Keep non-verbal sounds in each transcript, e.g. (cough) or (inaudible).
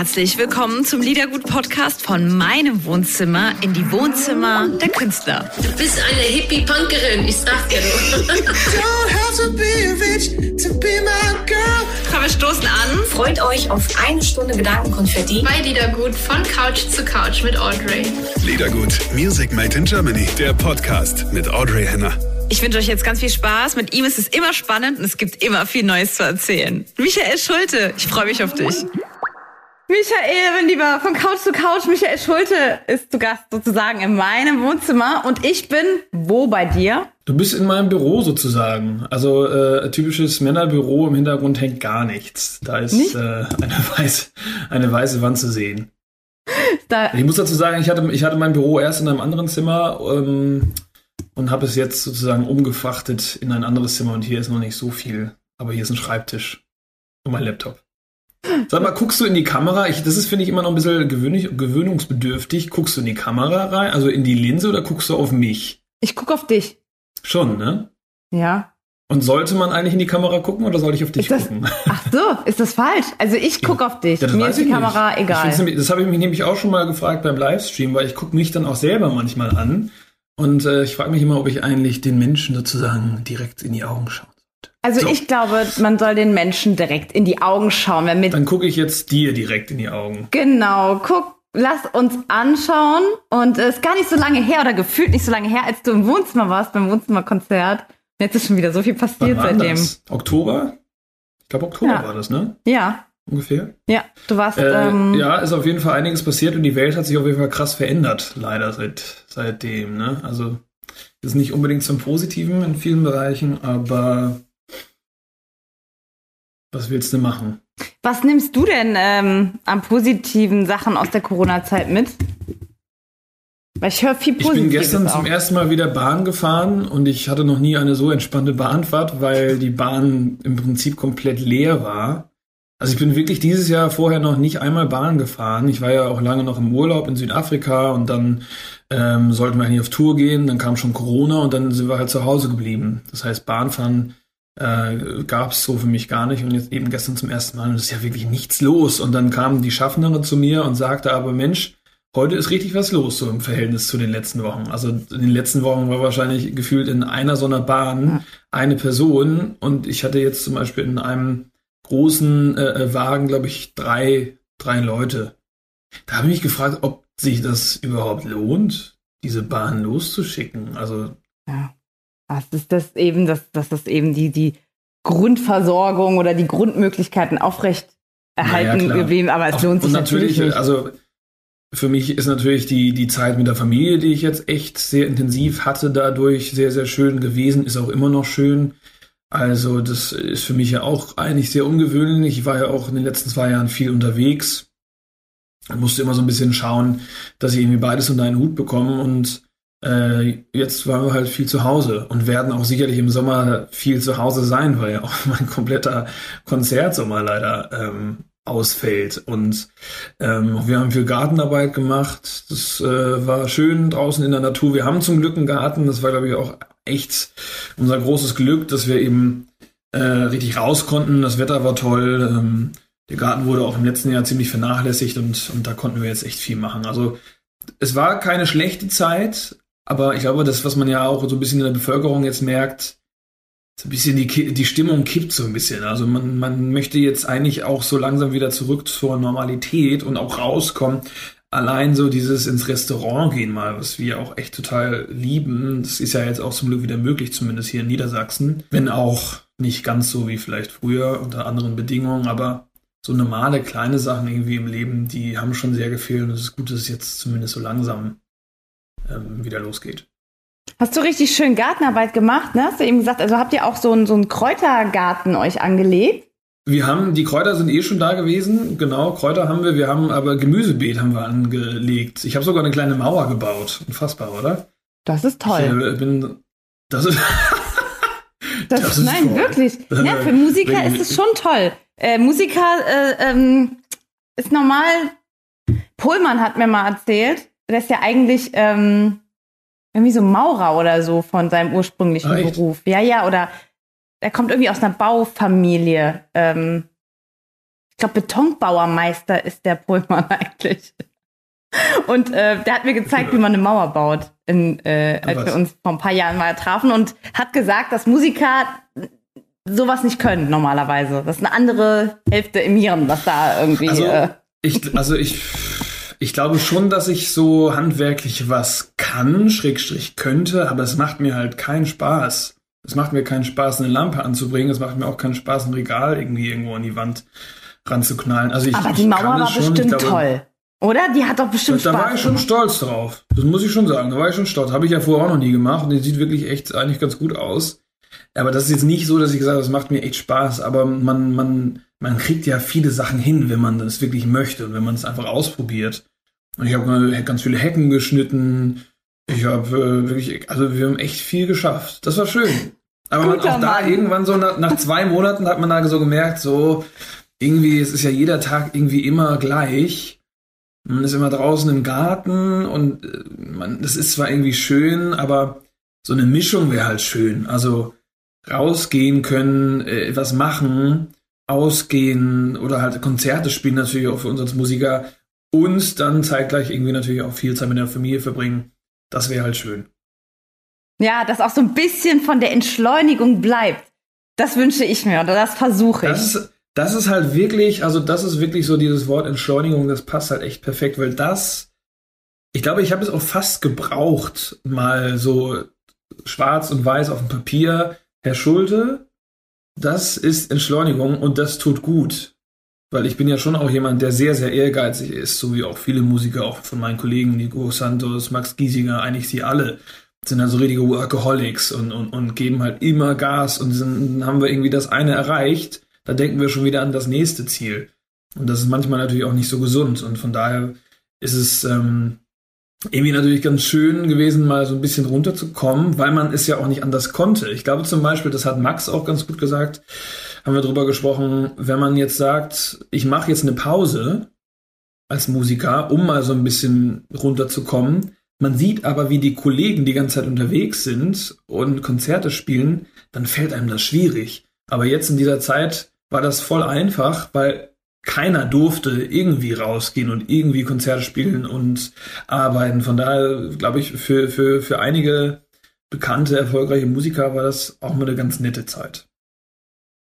herzlich willkommen zum Liedergut-Podcast von meinem Wohnzimmer in die Wohnzimmer der Künstler. Du bist eine Hippie-Punkerin, ich sag dir Komm, wir stoßen an. Freut euch auf eine Stunde Gedankenkonfetti. Bei Liedergut von Couch zu Couch mit Audrey. Liedergut, Music Made in Germany, der Podcast mit Audrey Henner. Ich wünsche euch jetzt ganz viel Spaß. Mit ihm ist es immer spannend und es gibt immer viel Neues zu erzählen. Michael Schulte, ich freue mich auf dich. Michael, mein Lieber, von Couch zu Couch, Michael Schulte ist zu Gast sozusagen in meinem Wohnzimmer und ich bin wo bei dir? Du bist in meinem Büro sozusagen. Also äh, typisches Männerbüro, im Hintergrund hängt gar nichts. Da ist äh, eine, weiß, eine weiße Wand zu sehen. Da ich muss dazu sagen, ich hatte, ich hatte mein Büro erst in einem anderen Zimmer. Ähm, und habe es jetzt sozusagen umgefrachtet in ein anderes Zimmer und hier ist noch nicht so viel. Aber hier ist ein Schreibtisch und mein Laptop. Sag mal, guckst du in die Kamera? Ich, das ist, finde ich, immer noch ein bisschen gewöhnlich, gewöhnungsbedürftig. Guckst du in die Kamera rein, also in die Linse oder guckst du auf mich? Ich gucke auf dich. Schon, ne? Ja. Und sollte man eigentlich in die Kamera gucken oder soll ich auf dich das, gucken? (laughs) Ach so, ist das falsch? Also ich gucke auf dich. Ja, Mir ist die Kamera nicht. egal. Das habe ich mich nämlich auch schon mal gefragt beim Livestream, weil ich gucke mich dann auch selber manchmal an und äh, ich frage mich immer, ob ich eigentlich den Menschen sozusagen direkt in die Augen sollte. Also so. ich glaube, man soll den Menschen direkt in die Augen schauen. Wenn mit Dann gucke ich jetzt dir direkt in die Augen. Genau, guck, lass uns anschauen. Und es ist gar nicht so lange her oder gefühlt nicht so lange her, als du im Wohnzimmer warst, beim Wohnzimmerkonzert. Jetzt ist schon wieder so viel passiert Wann seitdem. Das? Oktober? Ich glaube, Oktober ja. war das, ne? Ja ungefähr. Ja, du warst. Äh, ähm, ja, ist auf jeden Fall einiges passiert und die Welt hat sich auf jeden Fall krass verändert, leider seit seitdem. Ne? Also ist nicht unbedingt zum Positiven in vielen Bereichen, aber was willst du machen? Was nimmst du denn ähm, an positiven Sachen aus der Corona-Zeit mit? Weil ich höre viel Positives. Ich bin gestern auch. zum ersten Mal wieder Bahn gefahren und ich hatte noch nie eine so entspannte Bahnfahrt, weil die Bahn im Prinzip komplett leer war. Also ich bin wirklich dieses Jahr vorher noch nicht einmal Bahn gefahren. Ich war ja auch lange noch im Urlaub in Südafrika und dann ähm, sollten wir eigentlich auf Tour gehen. Dann kam schon Corona und dann sind wir halt zu Hause geblieben. Das heißt, Bahnfahren äh, gab es so für mich gar nicht und jetzt eben gestern zum ersten Mal und es ist ja wirklich nichts los. Und dann kam die Schaffnerin zu mir und sagte aber, Mensch, heute ist richtig was los, so im Verhältnis zu den letzten Wochen. Also in den letzten Wochen war wahrscheinlich gefühlt in einer so einer Bahn eine Person und ich hatte jetzt zum Beispiel in einem großen äh, Wagen, glaube ich, drei, drei Leute. Da habe ich mich gefragt, ob sich das überhaupt lohnt, diese Bahn loszuschicken. Also ja, das ist das eben, dass das, das eben die die Grundversorgung oder die Grundmöglichkeiten aufrecht erhalten naja, geblieben, aber es Auch, lohnt sich und natürlich, natürlich nicht. Also für mich ist natürlich die, die Zeit mit der Familie, die ich jetzt echt sehr intensiv hatte, dadurch sehr, sehr schön gewesen, ist auch immer noch schön. Also das ist für mich ja auch eigentlich sehr ungewöhnlich. Ich war ja auch in den letzten zwei Jahren viel unterwegs. Ich musste immer so ein bisschen schauen, dass ich irgendwie beides unter einen Hut bekomme. Und äh, jetzt waren wir halt viel zu Hause und werden auch sicherlich im Sommer viel zu Hause sein, weil ja auch (laughs) mein kompletter Konzertsommer leider ähm, ausfällt. Und ähm, wir haben viel Gartenarbeit gemacht. Das äh, war schön draußen in der Natur. Wir haben zum Glück einen Garten. Das war, glaube ich, auch echt unser großes Glück, dass wir eben äh, richtig raus konnten. Das Wetter war toll. Ähm, der Garten wurde auch im letzten Jahr ziemlich vernachlässigt und, und da konnten wir jetzt echt viel machen. Also es war keine schlechte Zeit, aber ich glaube, das, was man ja auch so ein bisschen in der Bevölkerung jetzt merkt, so ein bisschen die, die Stimmung kippt so ein bisschen. Also man, man möchte jetzt eigentlich auch so langsam wieder zurück zur Normalität und auch rauskommen. Allein so dieses ins Restaurant gehen mal, was wir auch echt total lieben. Das ist ja jetzt auch zum Glück wieder möglich, zumindest hier in Niedersachsen. Wenn auch nicht ganz so wie vielleicht früher unter anderen Bedingungen, aber so normale kleine Sachen irgendwie im Leben, die haben schon sehr gefehlt und es ist gut, dass es jetzt zumindest so langsam ähm, wieder losgeht. Hast du richtig schön Gartenarbeit gemacht, ne? Hast du eben gesagt, also habt ihr auch so einen, so einen Kräutergarten euch angelegt? Wir haben, die Kräuter sind eh schon da gewesen, genau, Kräuter haben wir, wir haben aber Gemüsebeet haben wir angelegt. Ich habe sogar eine kleine Mauer gebaut. Unfassbar, oder? Das ist toll. Ich äh, bin, das ist, (laughs) das, das ist nein, toll. wirklich. Ja, für Musiker ist es schon toll. Äh, Musiker äh, ähm, ist normal. Pohlmann hat mir mal erzählt, der ist ja eigentlich ähm, irgendwie so Maurer oder so von seinem ursprünglichen Ah, Beruf. Ja, ja, oder er kommt irgendwie aus einer Baufamilie. Ähm, ich glaube, Betonbauermeister ist der Pohlmann (laughs) eigentlich. Und äh, der hat mir gezeigt, wie man eine Mauer baut, in, äh, als wir uns vor ein paar Jahren mal trafen und hat gesagt, dass Musiker sowas nicht können normalerweise. Das ist eine andere Hälfte im Hirn, was da irgendwie. Also äh, ich, also ich, ich glaube schon, dass ich so handwerklich was kann, Schrägstrich könnte, aber es macht mir halt keinen Spaß. Es macht mir keinen Spaß, eine Lampe anzubringen. Es macht mir auch keinen Spaß, ein Regal irgendwie irgendwo an die Wand ranzuknallen. Also ich, aber die Mauer war schon, bestimmt glaube, toll. Oder? Die hat doch bestimmt da, Spaß. Da war ich schon stolz drauf. Das muss ich schon sagen. Da war ich schon stolz. Habe ich ja vorher auch noch nie gemacht. Und die sieht wirklich echt eigentlich ganz gut aus. Aber das ist jetzt nicht so, dass ich gesagt habe, das macht mir echt Spaß. Aber man, man, man kriegt ja viele Sachen hin, wenn man das wirklich möchte und wenn man es einfach ausprobiert. Und ich habe ganz viele Hecken geschnitten. Ich habe äh, wirklich, also wir haben echt viel geschafft. Das war schön. Aber man, auch da irgendwann so nach, nach zwei Monaten hat man da so gemerkt, so irgendwie, es ist ja jeder Tag irgendwie immer gleich. Man ist immer draußen im Garten und äh, man, das ist zwar irgendwie schön, aber so eine Mischung wäre halt schön. Also rausgehen können, äh, was machen, ausgehen oder halt Konzerte spielen natürlich auch für uns als Musiker und dann zeitgleich irgendwie natürlich auch viel Zeit mit der Familie verbringen. Das wäre halt schön. Ja, dass auch so ein bisschen von der Entschleunigung bleibt. Das wünsche ich mir oder das versuche ich. Das ist, das ist halt wirklich, also das ist wirklich so dieses Wort Entschleunigung, das passt halt echt perfekt, weil das, ich glaube, ich habe es auch fast gebraucht, mal so schwarz und weiß auf dem Papier, Herr Schulte, das ist Entschleunigung und das tut gut. Weil ich bin ja schon auch jemand, der sehr, sehr ehrgeizig ist, so wie auch viele Musiker, auch von meinen Kollegen, Nico Santos, Max Giesinger, eigentlich sie alle, sind also richtige Workaholics und, und, und geben halt immer Gas und sind, haben wir irgendwie das eine erreicht, da denken wir schon wieder an das nächste Ziel. Und das ist manchmal natürlich auch nicht so gesund und von daher ist es ähm, irgendwie natürlich ganz schön gewesen, mal so ein bisschen runterzukommen, weil man es ja auch nicht anders konnte. Ich glaube zum Beispiel, das hat Max auch ganz gut gesagt, haben wir drüber gesprochen, wenn man jetzt sagt, ich mache jetzt eine Pause als Musiker, um mal so ein bisschen runterzukommen, man sieht aber, wie die Kollegen die ganze Zeit unterwegs sind und Konzerte spielen, dann fällt einem das schwierig. Aber jetzt in dieser Zeit war das voll einfach, weil keiner durfte irgendwie rausgehen und irgendwie Konzerte spielen und arbeiten. Von daher glaube ich, für, für, für einige bekannte, erfolgreiche Musiker war das auch mal eine ganz nette Zeit.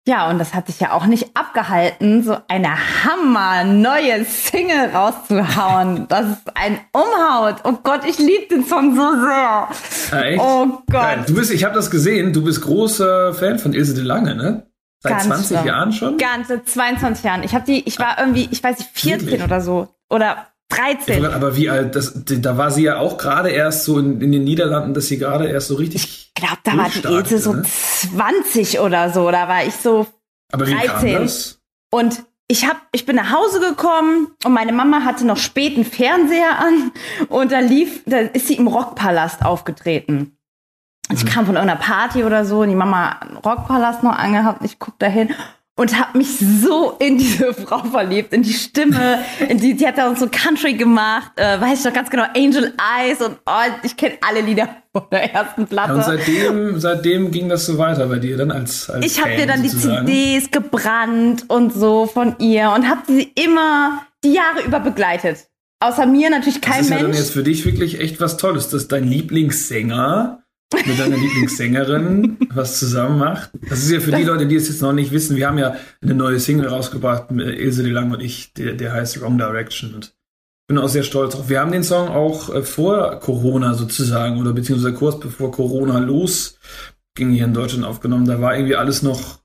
Ja, und das hat sich ja auch nicht abgehalten, so eine hammer neue Single rauszuhauen. Das ist ein Umhaut. Oh Gott, ich liebe den Song so sehr. Ja, echt? Oh Gott. Geil. Du bist, ich habe das gesehen, du bist großer Fan von Ilse de Lange, ne? Seit Ganz 20 schlimm. Jahren schon? Ganze 22 Jahren. Ich habe die, ich war irgendwie, ich weiß nicht, 14 Wirklich? oder so. Oder 13. Aber wie alt, das, da war sie ja auch gerade erst so in, in, den Niederlanden, dass sie gerade erst so richtig. Ich glaube, da war die Ilse so ne? 20 oder so. Da war ich so. Aber 13. wie kam das? Und ich hab, ich bin nach Hause gekommen und meine Mama hatte noch späten Fernseher an und da lief, da ist sie im Rockpalast aufgetreten. Ich mhm. kam von irgendeiner Party oder so und die Mama Rockpalast noch angehabt. Ich guck da hin und habe mich so in diese (laughs) Frau verliebt, in die Stimme, in die, die hat da uns so Country gemacht, äh, weiß ich noch ganz genau, Angel Eyes und oh, ich kenne alle Lieder von der ersten Platte. Ja, und seitdem, seitdem ging das so weiter bei dir dann als, als Ich habe dir dann sozusagen. die CDs gebrannt und so von ihr und habe sie immer die Jahre über begleitet. Außer mir natürlich kein Mensch. Das ist Mensch. ja dann jetzt für dich wirklich echt was Tolles, dass dein Lieblingssänger mit deiner Lieblingssängerin was zusammen macht. Das ist ja für die Leute, die es jetzt noch nicht wissen, wir haben ja eine neue Single rausgebracht, mit Ilse de Lang und ich, der, der heißt Wrong Direction. Und bin auch sehr stolz drauf. Wir haben den Song auch äh, vor Corona sozusagen oder beziehungsweise kurz bevor Corona losging hier in Deutschland aufgenommen. Da war irgendwie alles noch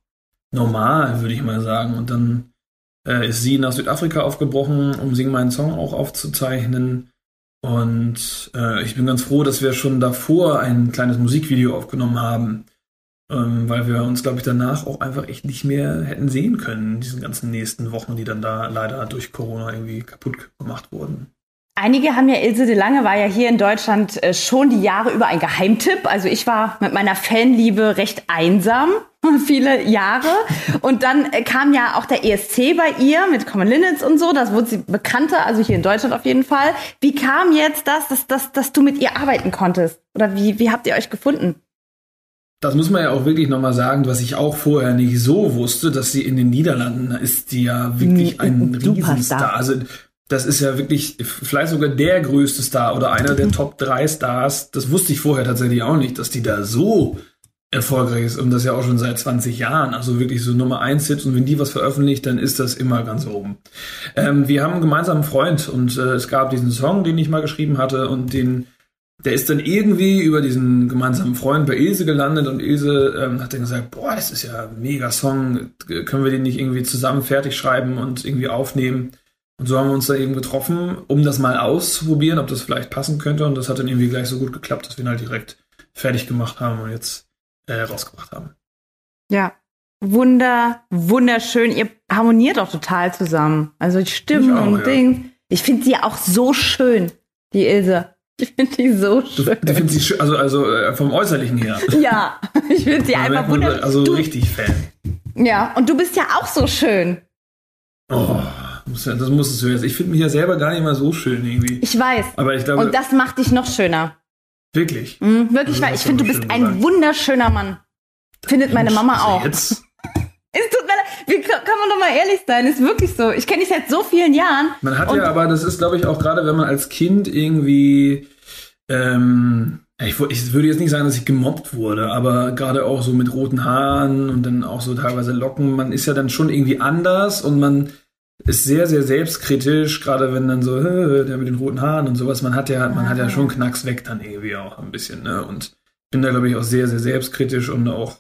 normal, würde ich mal sagen. Und dann äh, ist sie nach Südafrika aufgebrochen, um Sing meinen Song auch aufzuzeichnen. Und äh, ich bin ganz froh, dass wir schon davor ein kleines Musikvideo aufgenommen haben, ähm, weil wir uns, glaube ich, danach auch einfach echt nicht mehr hätten sehen können, in diesen ganzen nächsten Wochen, die dann da leider durch Corona irgendwie kaputt gemacht wurden. Einige haben ja, Ilse de Lange war ja hier in Deutschland äh, schon die Jahre über ein Geheimtipp. Also ich war mit meiner Fanliebe recht einsam (laughs) viele Jahre. Und dann äh, kam ja auch der ESC bei ihr mit Common Linnets und so. Das wurde sie bekannter, also hier in Deutschland auf jeden Fall. Wie kam jetzt das, dass, dass, dass du mit ihr arbeiten konntest? Oder wie, wie habt ihr euch gefunden? das muss man ja auch wirklich nochmal sagen, was ich auch vorher nicht so wusste, dass sie in den Niederlanden ist die ja wirklich ein Riesenstar. Also das ist ja wirklich vielleicht sogar der größte Star oder einer der Top 3 Stars. Das wusste ich vorher tatsächlich auch nicht, dass die da so erfolgreich ist und das ja auch schon seit 20 Jahren. Also wirklich so Nummer 1 Hit und wenn die was veröffentlicht, dann ist das immer ganz oben. Ähm, wir haben einen gemeinsamen Freund und äh, es gab diesen Song, den ich mal geschrieben hatte und den der ist dann irgendwie über diesen gemeinsamen Freund bei Ilse gelandet und Ilse ähm, hat dann gesagt, boah, das ist ja ein mega Song, können wir den nicht irgendwie zusammen fertig schreiben und irgendwie aufnehmen? Und so haben wir uns da eben getroffen, um das mal auszuprobieren, ob das vielleicht passen könnte. Und das hat dann irgendwie gleich so gut geklappt, dass wir ihn halt direkt fertig gemacht haben und jetzt äh, rausgebracht haben. Ja, wunder, wunderschön. Ihr harmoniert auch total zusammen. Also die Stimmen auch, und ja. Ding. Ich finde sie auch so schön, die Ilse. Ich finde die so schön. Du, du findest sie schön, also, also äh, vom Äußerlichen her. (laughs) Ja, ich finde sie einfach wunderschön. Also du, richtig Fan. Ja, und du bist ja auch so schön. Oh, das musstest du jetzt. Ich finde mich ja selber gar nicht mal so schön irgendwie. Ich weiß. Aber ich glaube. Und das macht dich noch schöner. Wirklich? Mhm, wirklich, weil ich finde, du bist ein gesagt. wunderschöner Mann. Findet meine Mama also auch. Jetzt? (laughs) Es tut mir leid, wie kann man doch mal ehrlich sein? Ist wirklich so. Ich kenne dich seit so vielen Jahren. Man hat ja, aber das ist, glaube ich, auch gerade, wenn man als Kind irgendwie, ähm, ich, ich, würde jetzt nicht sagen, dass ich gemobbt wurde, aber gerade auch so mit roten Haaren und dann auch so teilweise Locken, man ist ja dann schon irgendwie anders und man ist sehr, sehr selbstkritisch, gerade wenn dann so, der mit den roten Haaren und sowas, man hat ja, man hat ja ah. schon Knacks weg dann irgendwie auch ein bisschen, ne? Und bin da, glaube ich, auch sehr, sehr selbstkritisch und auch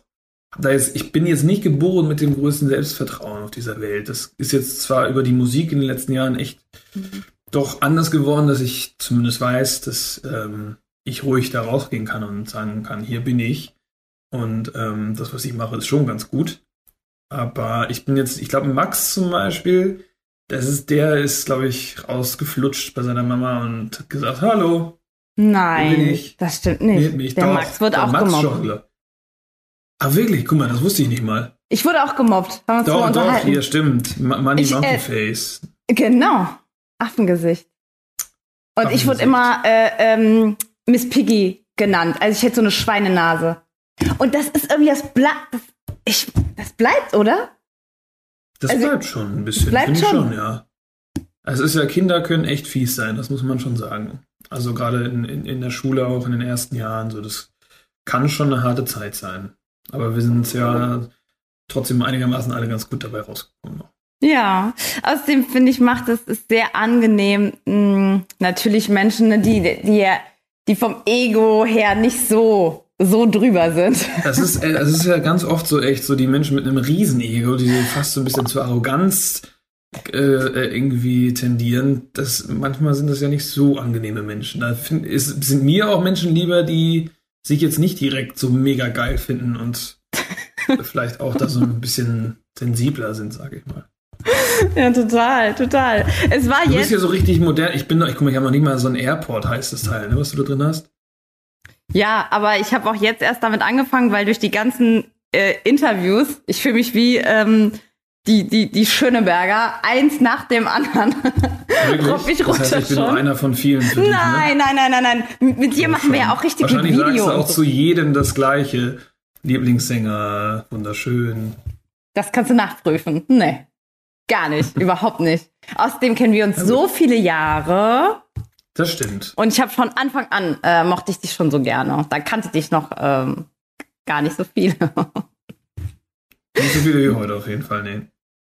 da ist, ich bin jetzt nicht geboren mit dem größten Selbstvertrauen auf dieser Welt. Das ist jetzt zwar über die Musik in den letzten Jahren echt mhm. doch anders geworden, dass ich zumindest weiß, dass ähm, ich ruhig da rausgehen kann und sagen kann, hier bin ich. Und ähm, das, was ich mache, ist schon ganz gut. Aber ich bin jetzt, ich glaube, Max zum Beispiel, das ist, der ist, glaube ich, rausgeflutscht bei seiner Mama und hat gesagt, hallo. Nein, das stimmt nicht. Der Doch, Max wird auch Max gemobbt. Schon, Ah, wirklich? Guck mal, das wusste ich nicht mal. Ich wurde auch gemobbt. Haben wir doch, doch, hier stimmt. Money ich, Monkey äh, Face. Genau. Affengesicht. Und Affengesicht. ich wurde immer äh, ähm, Miss Piggy genannt. Also ich hätte so eine Schweinenase. Und das ist irgendwie das. Das, ich, das bleibt, oder? Das also, bleibt schon ein bisschen. Bleibt schon. schon, ja. Es ist ja, Kinder können echt fies sein, das muss man schon sagen. Also gerade in, in, in der Schule auch in den ersten Jahren, so das kann schon eine harte Zeit sein. Aber wir sind ja trotzdem einigermaßen alle ganz gut dabei rausgekommen. Ja, außerdem finde ich, macht es sehr angenehm, mh, hm, natürlich Menschen, ne, die, die, die vom Ego her nicht so so drüber sind. Das ist, äh, das ist ja ganz oft so echt so die Menschen mit einem Riesenego, die fast so ein bisschen zur Arroganz äh, äh, irgendwie tendieren. Das, manchmal sind das ja nicht so angenehme Menschen. Da find, ist, sind mir auch Menschen lieber, die sich jetzt nicht direkt so mega geil finden und (laughs) vielleicht auch da so ein bisschen sensibler sind, sage ich mal. Ja, total, total. Es war du jetzt. Du bist hier so richtig modern. Ich bin noch, ich guck mal, ich habe noch nicht mal so ein Airport, heißt das Teil, ne, was du da drin hast. Ja, aber ich habe auch jetzt erst damit angefangen, weil durch die ganzen äh, Interviews, ich fühle mich wie ähm, die, die, die Schöneberger, eins nach dem anderen. Wirklich? (laughs) ich das heißt, ich bin schon. nur einer von vielen. Dich, nein, ne? nein, nein, nein, nein. Mit, mit dir machen wir ja auch richtig Wahrscheinlich Video. Sagst du auch zu jedem das Gleiche. Lieblingssänger, wunderschön. Das kannst du nachprüfen. Nee, gar nicht, (laughs) überhaupt nicht. Außerdem kennen wir uns ja, so viele Jahre. Das stimmt. Und ich habe von Anfang an äh, mochte ich dich schon so gerne. Da kannte dich noch ähm, gar nicht so viele. (laughs) Nicht so viele wie heute auf jeden Fall, nee.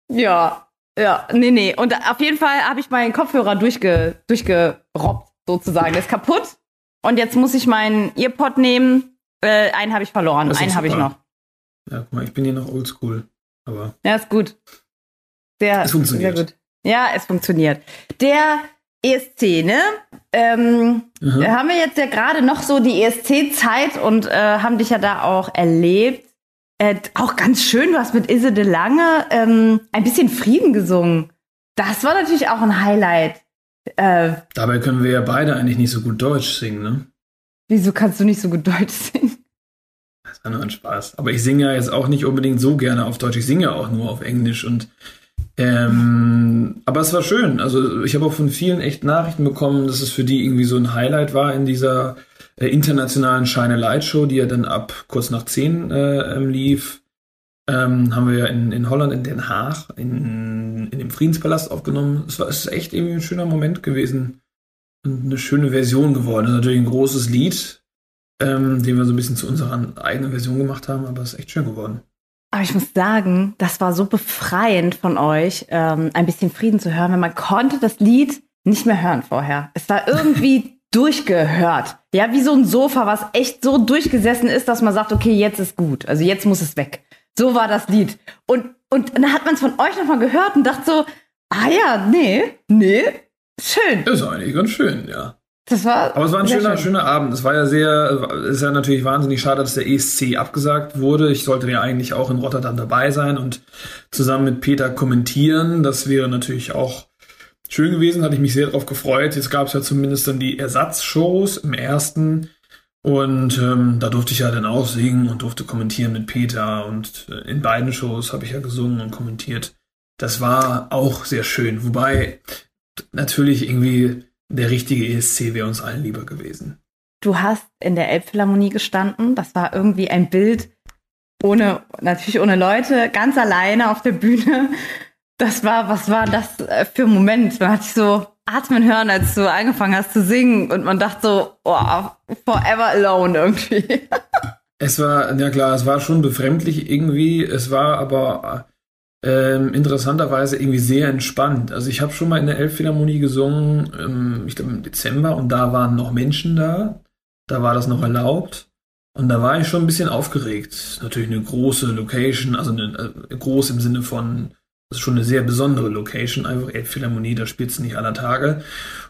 Ja, ja, nee, nee. Und auf jeden Fall habe ich meinen Kopfhörer durchge, durchgerobbt, sozusagen. Der ist kaputt. Und jetzt muss ich meinen Earpod nehmen. Äh, einen habe ich verloren, einen habe ich noch. Ja, guck mal, ich bin hier noch oldschool. Aber. Ja, ist gut. Der, es funktioniert. Sehr gut. Ja, es funktioniert. Der ESC, ne? Ähm, mhm. Da haben wir jetzt ja gerade noch so die ESC-Zeit und äh, haben dich ja da auch erlebt. Äh, auch ganz schön, du hast mit Isse de Lange ähm, ein bisschen Frieden gesungen. Das war natürlich auch ein Highlight. Äh, Dabei können wir ja beide eigentlich nicht so gut Deutsch singen, ne? Wieso kannst du nicht so gut Deutsch singen? Das war nur ein Spaß. Aber ich singe ja jetzt auch nicht unbedingt so gerne auf Deutsch. Ich singe ja auch nur auf Englisch und ähm, aber es war schön. Also ich habe auch von vielen echt Nachrichten bekommen, dass es für die irgendwie so ein Highlight war in dieser äh, internationalen Shine Light Show, die ja dann ab kurz nach zehn äh, ähm, lief, ähm, haben wir ja in, in Holland, in Den Haag, in, in dem Friedenspalast aufgenommen. Es war es ist echt irgendwie ein schöner Moment gewesen und eine schöne Version geworden. Das ist natürlich ein großes Lied, ähm, den wir so ein bisschen zu unserer eigenen Version gemacht haben, aber es ist echt schön geworden. Aber ich muss sagen, das war so befreiend von euch, ähm, ein bisschen Frieden zu hören, weil man konnte das Lied nicht mehr hören vorher. Es war irgendwie (laughs) durchgehört. Ja, wie so ein Sofa, was echt so durchgesessen ist, dass man sagt, okay, jetzt ist gut. Also jetzt muss es weg. So war das Lied. Und, und dann hat man es von euch nochmal gehört und dachte so, ah ja, nee, nee, schön. Ist eigentlich ganz schön, ja. Das war Aber es war ein schöner, schön. schöner Abend. Es war ja sehr, es ist ja natürlich wahnsinnig schade, dass der ESC abgesagt wurde. Ich sollte ja eigentlich auch in Rotterdam dabei sein und zusammen mit Peter kommentieren. Das wäre natürlich auch schön gewesen, hatte ich mich sehr darauf gefreut. Jetzt gab es ja zumindest dann die Ersatzshows im ersten. Und ähm, da durfte ich ja dann auch singen und durfte kommentieren mit Peter. Und äh, in beiden Shows habe ich ja gesungen und kommentiert. Das war auch sehr schön. Wobei natürlich irgendwie der richtige ESC wäre uns allen lieber gewesen. Du hast in der Elbphilharmonie gestanden. Das war irgendwie ein Bild ohne, natürlich ohne Leute, ganz alleine auf der Bühne. Das war, was war das äh, für ein Moment? Man hat sich so atmen hören, als du angefangen hast zu singen und man dachte so, oh, forever alone irgendwie. es war, ja klar, es war schon befremdlich irgendwie. Es war aber ähm, interessanterweise irgendwie sehr entspannt. Also ich habe schon mal in der Elbphilharmonie gesungen, ähm, ich glaube im Dezember, und da waren noch Menschen da. Da war das noch erlaubt. Und da war ich schon ein bisschen aufgeregt. Natürlich eine große Location, also eine, äh, groß im Sinne von, das ist schon eine sehr besondere Location, einfach Elbphilharmonie, da spielst du nicht aller Tage.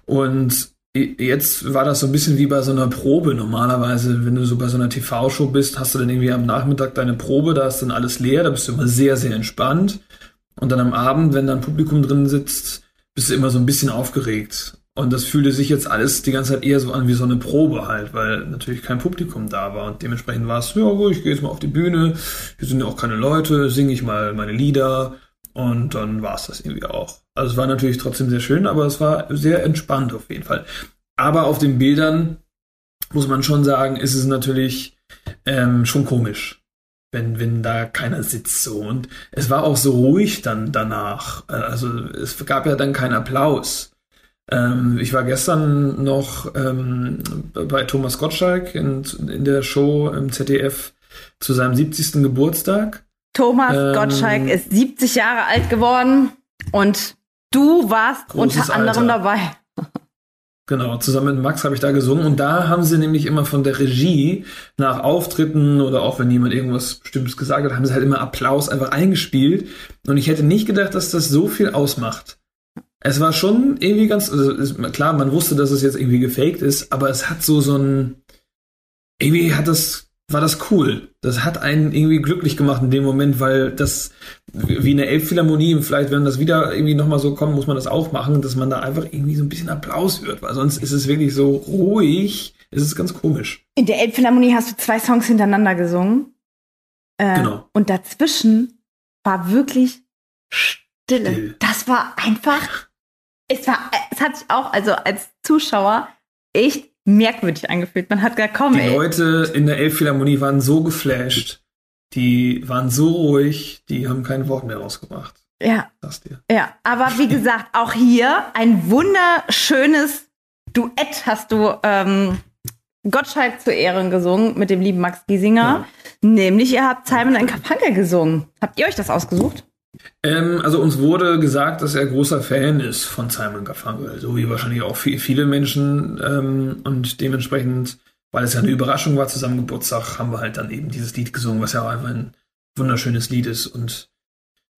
Und Jetzt war das so ein bisschen wie bei so einer Probe. Normalerweise, wenn du so bei so einer TV-Show bist, hast du dann irgendwie am Nachmittag deine Probe, da ist dann alles leer, da bist du immer sehr, sehr entspannt. Und dann am Abend, wenn dann Publikum drin sitzt, bist du immer so ein bisschen aufgeregt. Und das fühlte sich jetzt alles die ganze Zeit eher so an wie so eine Probe halt, weil natürlich kein Publikum da war. Und dementsprechend war es, ja, ich gehe jetzt mal auf die Bühne, hier sind ja auch keine Leute, singe ich mal meine Lieder. Und dann war es das irgendwie auch. Also es war natürlich trotzdem sehr schön, aber es war sehr entspannt auf jeden Fall. Aber auf den Bildern muss man schon sagen, ist es natürlich ähm, schon komisch, wenn, wenn da keiner sitzt so. Und es war auch so ruhig dann danach. Äh, also es gab ja dann keinen Applaus. Ähm, ich war gestern noch ähm, bei Thomas Gottschalk in, in der Show im ZDF zu seinem 70. Geburtstag. Thomas ähm, Gottschalk ist 70 Jahre alt geworden und Du warst unter anderem Alter. dabei. Genau, zusammen mit Max habe ich da gesungen und da haben sie nämlich immer von der Regie nach Auftritten oder auch wenn jemand irgendwas Bestimmtes gesagt hat, haben sie halt immer Applaus einfach eingespielt und ich hätte nicht gedacht, dass das so viel ausmacht. Es war schon irgendwie ganz, also ist, klar, man wusste, dass es jetzt irgendwie gefaked ist, aber es hat so so ein, irgendwie hat das war das cool. Das hat einen irgendwie glücklich gemacht in dem Moment, weil das wie eine Elbphilharmonie, vielleicht wenn das wieder irgendwie nochmal so kommt, muss man das auch machen, dass man da einfach irgendwie so ein bisschen Applaus hört, weil sonst ist es wirklich so ruhig. Es ist ganz komisch. In der Elbphilharmonie hast du zwei Songs hintereinander gesungen. Äh, genau. Und dazwischen war wirklich Stille. Still. Das war einfach, es war, es hat sich auch, also als Zuschauer echt merkwürdig angefühlt. Man hat gar kaum. Die ey. Leute in der Elbphilharmonie waren so geflasht. Die waren so ruhig, die haben kein Wort mehr rausgebracht. Ja. Ja, aber wie gesagt, auch hier ein wunderschönes Duett hast du ähm, Gottschalk zu Ehren gesungen mit dem lieben Max Giesinger. Ja. Nämlich, ihr habt Simon and Garfunkel gesungen. Habt ihr euch das ausgesucht? Ähm, also uns wurde gesagt, dass er großer Fan ist von Simon Garfunkel, so wie wahrscheinlich auch viele Menschen. Ähm, und dementsprechend, weil es ja eine Überraschung war, zusammen Geburtstag, haben wir halt dann eben dieses Lied gesungen, was ja auch einfach ein wunderschönes Lied ist. Und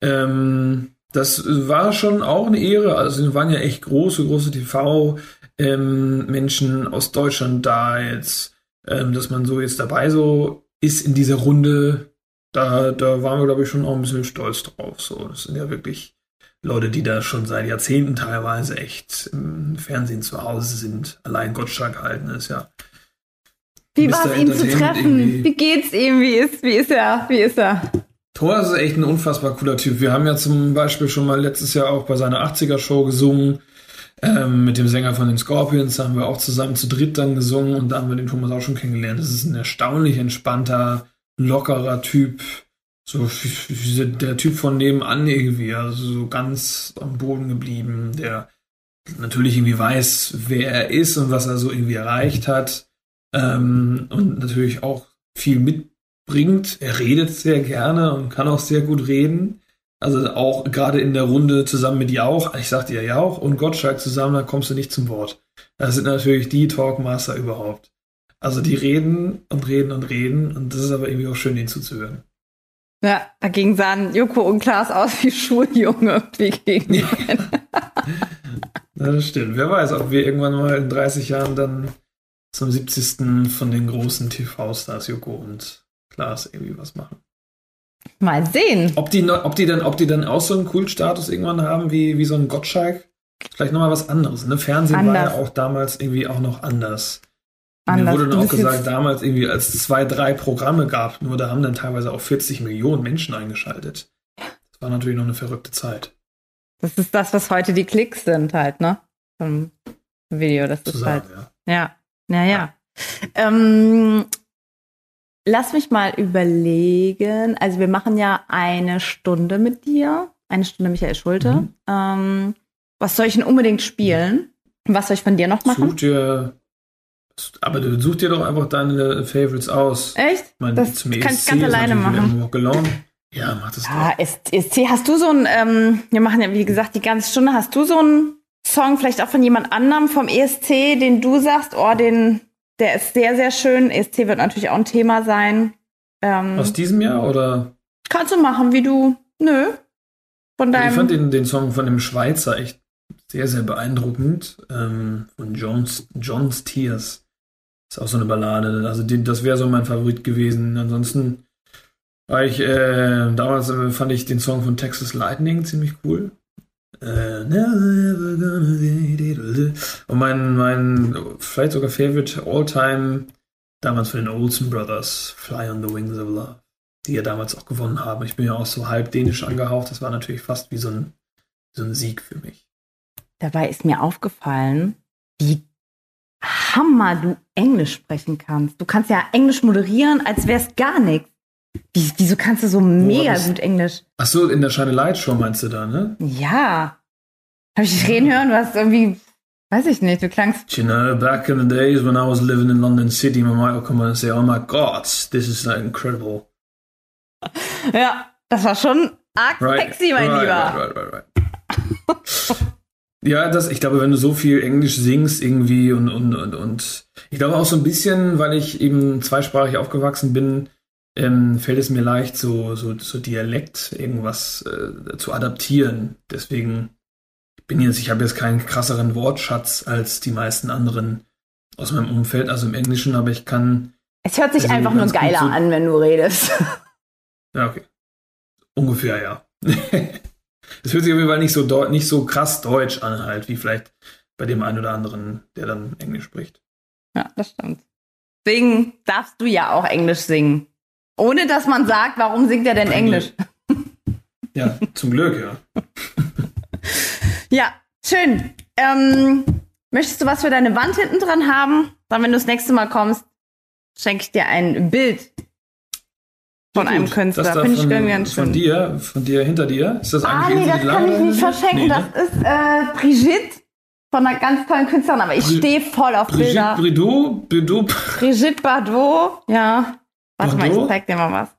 ähm, das war schon auch eine Ehre. Also wir waren ja echt große, große TV-Menschen ähm, aus Deutschland da jetzt, ähm, dass man so jetzt dabei so ist in dieser Runde da, da waren wir, glaube ich, schon auch ein bisschen stolz drauf. So, das sind ja wirklich Leute, die da schon seit Jahrzehnten teilweise echt im Fernsehen zu Hause sind. Allein Gottschalk halten ist ja. Wie war es, ihn zu treffen? Irgendwie. Wie geht's ihm? Wie ist, wie ist er? Wie ist er? Thor ist echt ein unfassbar cooler Typ. Wir haben ja zum Beispiel schon mal letztes Jahr auch bei seiner 80er-Show gesungen. Ähm, mit dem Sänger von den Scorpions haben wir auch zusammen zu dritt dann gesungen und da haben wir den Thomas auch schon kennengelernt. Das ist ein erstaunlich entspannter, lockerer Typ. So der Typ von nebenan irgendwie, also so ganz am Boden geblieben, der natürlich irgendwie weiß, wer er ist und was er so irgendwie erreicht hat. Ähm, und natürlich auch viel mitbringt. Er redet sehr gerne und kann auch sehr gut reden. Also auch gerade in der Runde zusammen mit Jauch, ich sagte ja Jauch und Gottschalk zusammen, da kommst du nicht zum Wort. Das sind natürlich die Talkmaster überhaupt. Also die reden und reden und reden und das ist aber irgendwie auch schön, denen zuzuhören. Ja, dagegen sahen Joko und Klaas aus wie (laughs) Schuljunge wie gegen. Ja. (laughs) das stimmt. Wer weiß, ob wir irgendwann mal in 30 Jahren dann zum 70. von den großen TV-Stars Joko und Klaas irgendwie was machen. Mal sehen. Ob die, ob die dann, ob die dann auch so einen Kultstatus irgendwann haben wie, wie so ein Gottschalk? Vielleicht nochmal was anderes. Ne? Fernsehen anders. war ja auch damals irgendwie auch noch anders. Anders. Mir wurde dann auch gesagt, damals irgendwie als zwei, drei Programme gab, nur da haben dann teilweise auch 40 Millionen Menschen eingeschaltet. Das war natürlich noch eine verrückte Zeit. Das ist das, was heute die Klicks sind halt, ne? Vom Video. Das Zusammen, ist halt. Ja. Ja. Naja. Ja. Ähm, Lass mich mal überlegen. Also wir machen ja eine Stunde mit dir, eine Stunde Michael Schulte. Mhm. Ähm, was soll ich denn unbedingt spielen? Was soll ich von dir noch machen? Such dir, aber du such dir doch einfach deine Favorites aus. Echt? Ich meine, das zum kann ich ganz alleine machen. Ja, mach das ja, doch. ESC, hast du so ein, ähm, wir machen ja wie gesagt die ganze Stunde, hast du so einen Song vielleicht auch von jemand anderem vom ESC, den du sagst, oh, den, der ist sehr, sehr schön. ESC wird natürlich auch ein Thema sein. Ähm, Aus diesem Jahr oder? Kannst du machen, wie du. Nö. Von deinem. Ich fand den, den Song von dem Schweizer echt sehr, sehr beeindruckend. Ähm, von Jones, John's Tears. Ist auch so eine Ballade. Also die, das wäre so mein Favorit gewesen. Ansonsten war ich, äh, damals äh, fand ich den Song von Texas Lightning ziemlich cool. Äh, und mein, mein, vielleicht sogar Favorite All-Time, damals von den Olsen Brothers, Fly on the Wings of Love, die ja damals auch gewonnen haben. Ich bin ja auch so halb dänisch angehaucht, das war natürlich fast wie so ein, so ein Sieg für mich. Dabei ist mir aufgefallen, wie Hammer du Englisch sprechen kannst. Du kannst ja Englisch moderieren, als wäre es gar nichts. Wie, wieso kannst du so mega Boah, gut Englisch? Ach so, in der Shine Light Show meinst du da, ne? Ja. Habe ich dich reden hören? Hast irgendwie, weiß ich nicht, du klangst. You know, back in the days when I was living in London City, my might come and say, oh my God, this is like incredible. Ja, das war schon arg right, sexy, mein right, Lieber. Right, right, right, right. (laughs) ja, das, ich glaube, wenn du so viel Englisch singst irgendwie und, und, und, und ich glaube auch so ein bisschen, weil ich eben zweisprachig aufgewachsen bin, ähm, fällt es mir leicht, so, so, so Dialekt irgendwas äh, zu adaptieren. Deswegen bin jetzt, ich habe jetzt keinen krasseren Wortschatz als die meisten anderen aus meinem Umfeld, also im Englischen, aber ich kann. Es hört sich also einfach nur geiler so, an, wenn du redest. (laughs) Ja, okay. Ungefähr, ja. (laughs) Es hört sich auf jeden Fall nicht so, nicht so krass deutsch an, halt, wie vielleicht bei dem einen oder anderen, der dann Englisch spricht. Ja, das stimmt. Deswegen darfst du ja auch Englisch singen. Ohne dass man sagt, warum singt er denn Englisch? Ja, zum Glück, ja. ja, schön. Ähm, möchtest du was für deine Wand hinten dran haben? Dann, wenn du das nächste Mal kommst, schenke ich dir ein Bild von einem Künstler. Finde ich irgendwie ganz schön. Von dir, von dir hinter dir? Ist das eigentlich ah, nee, das kann ich nicht verschenken. Nee, ne? Das ist äh, Brigitte von einer ganz tollen Künstlerin, aber ich stehe voll auf Brigitte Bilder. Bardot, Bardot. Brigitte Bardot, ja. Warte Bordeaux? mal, ich zeig dir mal was.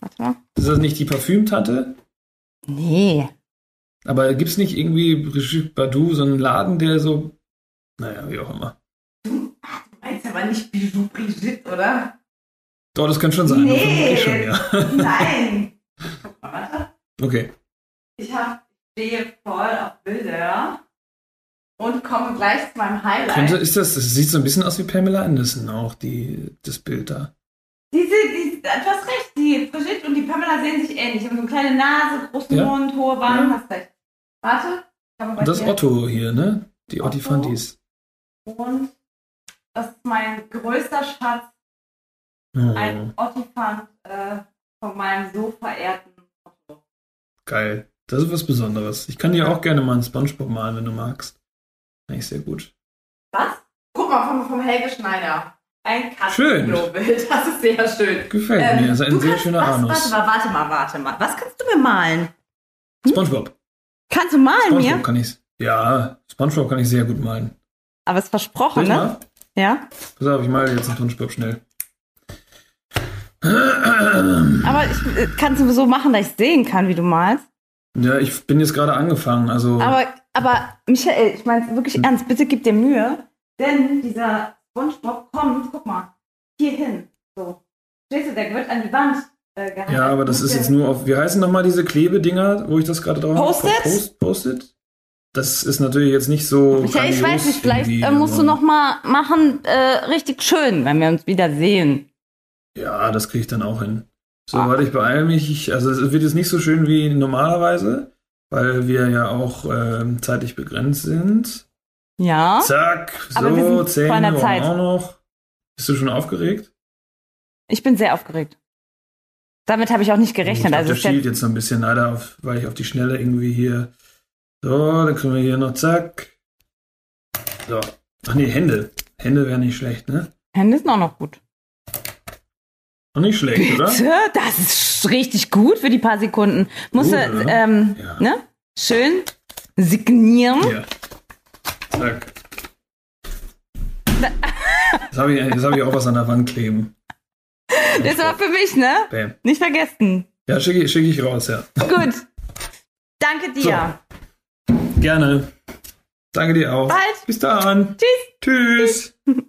Warte mal. Ist das nicht die Parfümtante? Nee. Aber gibt es nicht irgendwie Brigitte Bardot, so einen Laden, der so. Naja, wie auch immer. Du meinst aber nicht Bijou Brigitte, oder? Doch, das kann schon sein. Nee. Schon, ja. (laughs) Nein. (laughs) Okay. Ich hab, stehe voll auf Bilder und komme gleich zu meinem Highlight. Könnte, ist das, das sieht so ein bisschen aus wie Pamela Anderson auch, die, das Bild da. Diese, die, du hast recht, die Brigitte und die Pamela sehen sich ähnlich. Haben so eine kleine Nase, großen ja. Mund, hohe Wangen, ja. hast recht. Warte. Und das ist Otto hier, ne? Die Otto. Ottifantis. Und das ist mein größter Schatz. Oh. Ein Ottifant äh, von meinem so verehrten Otto. Geil. Das ist was Besonderes. Ich kann dir auch gerne mal einen Spongebob malen, wenn du magst. Kann ich sehr gut. Was? Guck mal, vom, vom Helge Schneider. Ein Schön. Katzenklo-Bild. Das ist sehr schön. Gefällt Ähm, mir. Das ist ein sehr kannst- schöner was, Anus. Warte mal, warte mal, warte mal. Was kannst du mir malen? Spongebob. Kannst du malen Spongebob mir? kann ich. Ja, Spongebob kann ich sehr gut malen. Aber es ist versprochen, ne? mal? Ja. Pass auf, ich male jetzt einen Spongebob schnell. Aber ich äh, kann es so machen, dass ich sehen kann, wie du malst. Ja, ich bin jetzt gerade angefangen. Also Aber, aber Michael, ich meine wirklich Hm. ernst, bitte gib dir Mühe, denn dieser Spongebob kommt, guck mal, hier hin. So. Stehst du, der wird an die Wand äh, gehangen. Ja, aber das ist jetzt nur auf, wie heißen nochmal diese Klebedinger, wo ich das gerade drauf habe? Post-its? Post, Post-it? Das ist natürlich jetzt nicht so. Michael, ich weiß nicht, vielleicht äh, musst du aber- noch mal machen, äh, richtig schön, wenn wir uns wieder sehen. Ja, das kriege ich dann auch hin. So, Ah. warte, ich beeile mich. Ich, also es wird jetzt nicht so schön wie normalerweise, weil wir ja auch ähm, zeitlich begrenzt sind. Ja. Zack, Aber so, einer brauchen Zeit. auch noch. Bist du schon aufgeregt? Ich bin sehr aufgeregt. Damit habe ich auch nicht gerechnet. Also es ist jetzt- schielt jetzt so ein bisschen leider, auf, weil ich auf die Schnelle irgendwie hier. So, dann kriegen wir hier noch zack. So. Ach nee, Hände. Hände wäre nicht schlecht, ne? Hände sind auch noch gut. Auch nicht schlecht, (laughs) oder? Bitte? Das ist richtig gut für die paar Sekunden. Musst du, Gut, oder? ähm, Ja. ne? Schön signieren. Hier. Zack. Das habe ich, hab ich auch was an der Wand kleben. Das war für mich, ne? Bam. Nicht vergessen. Ja, schicke ich, schick ich raus, ja. Gut. Danke dir. Gerne. Danke dir auch. Bald. Bis dann. Tschüss. Tschüss.